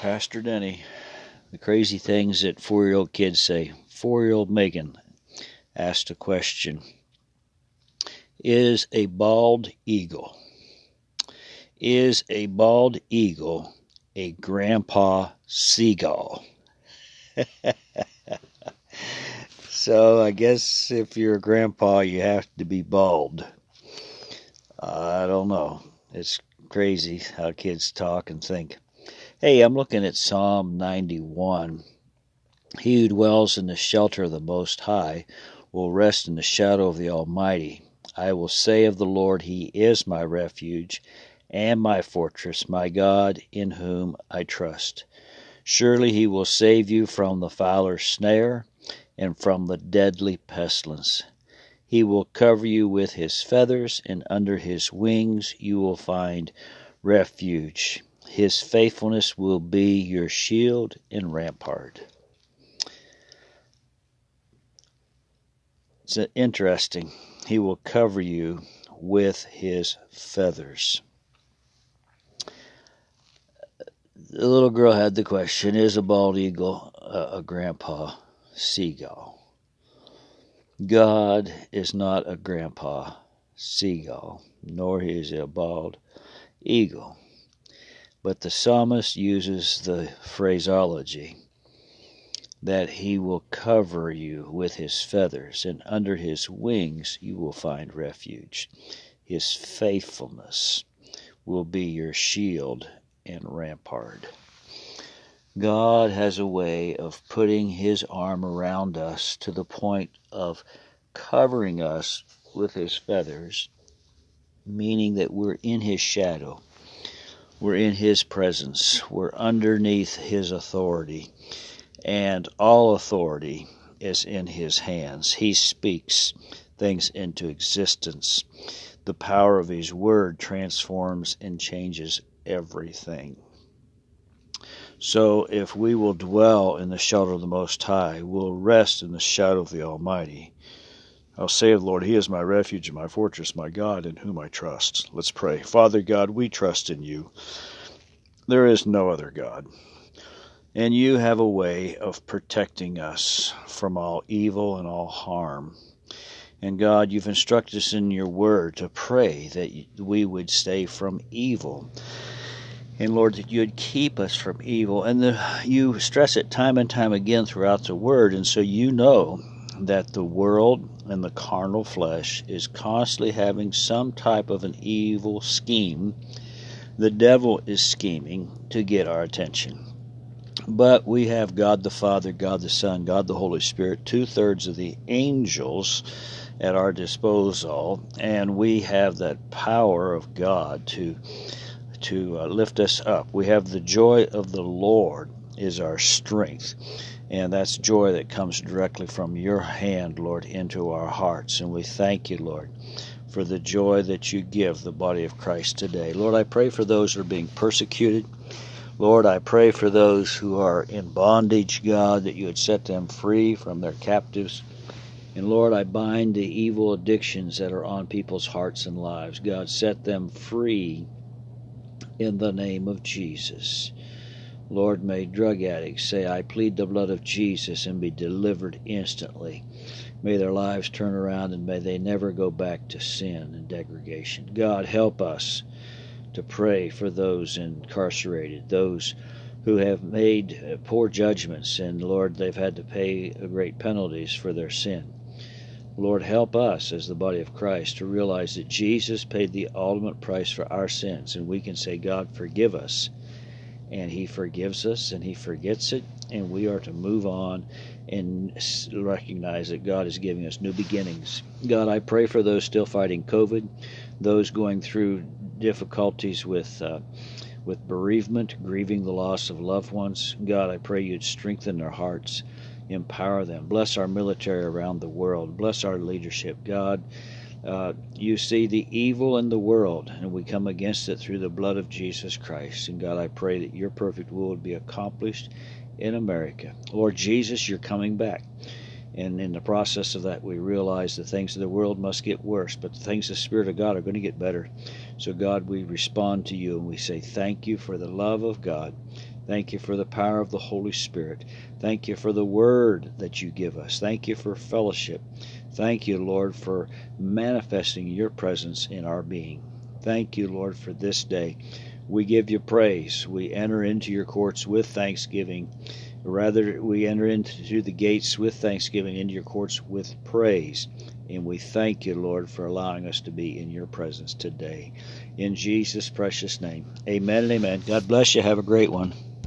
Pastor Denny, the crazy things that four year old kids say. Four year old Megan asked a question Is a bald eagle, is a bald eagle a grandpa seagull? so I guess if you're a grandpa, you have to be bald. I don't know. It's crazy how kids talk and think. Hey, I'm looking at Psalm 91. He who dwells in the shelter of the Most High will rest in the shadow of the Almighty. I will say of the Lord, He is my refuge and my fortress, my God, in whom I trust. Surely He will save you from the fowler's snare and from the deadly pestilence. He will cover you with His feathers, and under His wings you will find refuge. His faithfulness will be your shield and rampart. It's interesting. He will cover you with his feathers. The little girl had the question Is a bald eagle a, a grandpa seagull? God is not a grandpa seagull, nor is he a bald eagle. But the psalmist uses the phraseology that he will cover you with his feathers, and under his wings you will find refuge. His faithfulness will be your shield and rampart. God has a way of putting his arm around us to the point of covering us with his feathers, meaning that we're in his shadow we're in His presence. We're underneath His authority. And all authority is in His hands. He speaks things into existence. The power of His Word transforms and changes everything. So, if we will dwell in the shelter of the Most High, we'll rest in the shadow of the Almighty. I'll say of the Lord, He is my refuge and my fortress, my God, in whom I trust. Let's pray. Father God, we trust in you. There is no other God. And you have a way of protecting us from all evil and all harm. And God, you've instructed us in your word to pray that we would stay from evil. And Lord, that you would keep us from evil. And the, you stress it time and time again throughout the word. And so you know that the world and the carnal flesh is constantly having some type of an evil scheme. The devil is scheming to get our attention. But we have God the Father, God the Son, God the Holy Spirit, two thirds of the angels at our disposal, and we have that power of God to to uh, lift us up. We have the joy of the Lord is our strength. And that's joy that comes directly from your hand, Lord, into our hearts. And we thank you, Lord, for the joy that you give the body of Christ today. Lord, I pray for those who are being persecuted. Lord, I pray for those who are in bondage, God, that you would set them free from their captives. And Lord, I bind the evil addictions that are on people's hearts and lives. God, set them free in the name of Jesus. Lord, may drug addicts say, I plead the blood of Jesus and be delivered instantly. May their lives turn around and may they never go back to sin and degradation. God, help us to pray for those incarcerated, those who have made uh, poor judgments, and Lord, they've had to pay great penalties for their sin. Lord, help us as the body of Christ to realize that Jesus paid the ultimate price for our sins, and we can say, God, forgive us and He forgives us and He forgets it, and we are to move on and recognize that God is giving us new beginnings. God, I pray for those still fighting COVID, those going through difficulties with. Uh, with bereavement, grieving the loss of loved ones. God, I pray you'd strengthen their hearts, empower them. Bless our military around the world. Bless our leadership. God, uh, you see the evil in the world, and we come against it through the blood of Jesus Christ. And God, I pray that your perfect will would be accomplished in America. Lord Jesus, you're coming back. And in the process of that, we realize the things of the world must get worse, but the things of the Spirit of God are going to get better. So, God, we respond to you and we say thank you for the love of God Thank you for the power of the Holy Spirit. Thank you for the word that you give us. Thank you for fellowship. Thank you, Lord, for manifesting your presence in our being. Thank you, Lord, for this day. We give you praise. We enter into your courts with thanksgiving. Rather, we enter into the gates with thanksgiving, into your courts with praise. And we thank you, Lord, for allowing us to be in your presence today. In Jesus' precious name. Amen and amen. God bless you. Have a great one.